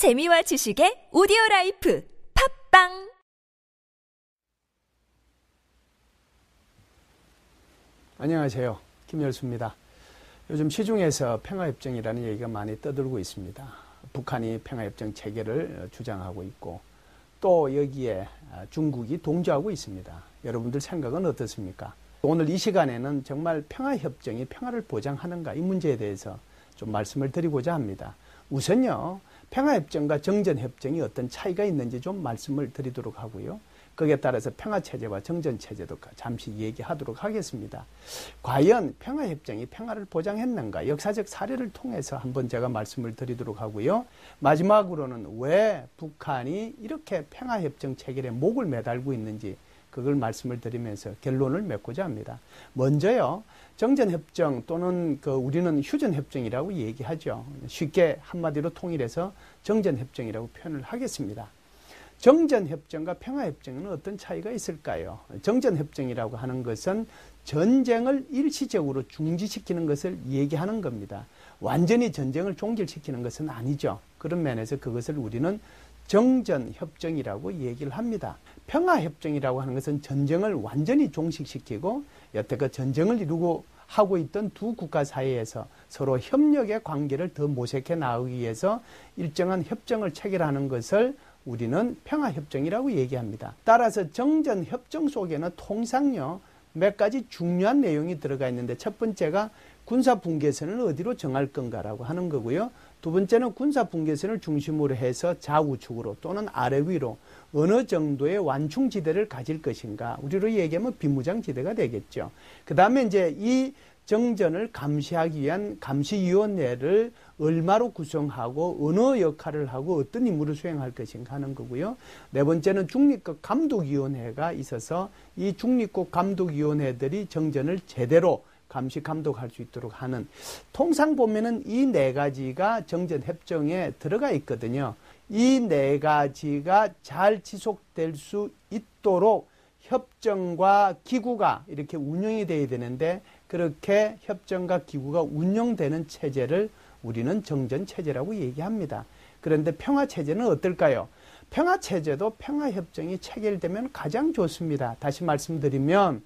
재미와 지식의 오디오 life 팟빵 안녕하세요. 김열수입니다. 요즘 시중에서 평화협정이라는 얘기가 많이 떠들고 있습니다. 북한이 평화협정 체계를 주장하고 있고 또 여기에 중국이 동조하고 있습니다. 여러분들 생각은 어떻습니까? 오늘 이 시간에는 정말 평화협정이 평화를 보장하는가 이 문제에 대해서 좀 말씀을 드리고자 합니다. 우선요, 평화협정과 정전협정이 어떤 차이가 있는지 좀 말씀을 드리도록 하고요. 거기에 따라서 평화체제와 정전체제도 잠시 얘기하도록 하겠습니다. 과연 평화협정이 평화를 보장했는가? 역사적 사례를 통해서 한번 제가 말씀을 드리도록 하고요. 마지막으로는 왜 북한이 이렇게 평화협정 체결에 목을 매달고 있는지 그걸 말씀을 드리면서 결론을 맺고자 합니다. 먼저요, 정전협정 또는 그 우리는 휴전협정이라고 얘기하죠. 쉽게 한마디로 통일해서 정전협정이라고 표현을 하겠습니다. 정전협정과 평화협정은 어떤 차이가 있을까요? 정전협정이라고 하는 것은 전쟁을 일시적으로 중지시키는 것을 얘기하는 겁니다. 완전히 전쟁을 종결시키는 것은 아니죠. 그런 면에서 그것을 우리는 정전협정이라고 얘기를 합니다. 평화협정이라고 하는 것은 전쟁을 완전히 종식시키고 여태껏 전쟁을 이루고 하고 있던 두 국가 사이에서 서로 협력의 관계를 더 모색해 나가기 위해서 일정한 협정을 체결하는 것을 우리는 평화협정이라고 얘기합니다. 따라서 정전협정 속에는 통상요 몇 가지 중요한 내용이 들어가 있는데 첫 번째가 군사 분계선을 어디로 정할 건가라고 하는 거고요. 두 번째는 군사 분계선을 중심으로 해서 좌우측으로 또는 아래 위로 어느 정도의 완충지대를 가질 것인가. 우리로 얘기하면 비무장지대가 되겠죠. 그 다음에 이제 이 정전을 감시하기 위한 감시위원회를 얼마로 구성하고 어느 역할을 하고 어떤 임무를 수행할 것인가 하는 거고요. 네 번째는 중립국 감독위원회가 있어서 이 중립국 감독위원회들이 정전을 제대로 감시 감독할 수 있도록 하는 통상 보면은 이 네 가지가 정전 협정에 들어가 있거든요. 이 네 가지가 잘 지속될 수 있도록 협정과 기구가 이렇게 운영이 돼야 되는데 그렇게 협정과 기구가 운영되는 체제를 우리는 정전 체제라고 얘기합니다. 그런데 평화 체제는 어떨까요? 평화 체제도 평화 협정이 체결되면 가장 좋습니다. 다시 말씀드리면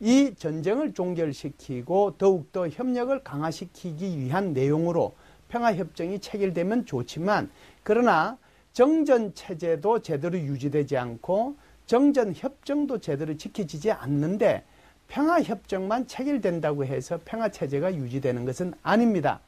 이 전쟁을 종결시키고 더욱더 협력을 강화시키기 위한 내용으로 평화협정이 체결되면 좋지만 그러나 정전체제도 제대로 유지되지 않고 정전협정도 제대로 지켜지지 않는데 평화협정만 체결된다고 해서 평화체제가 유지되는 것은 아닙니다.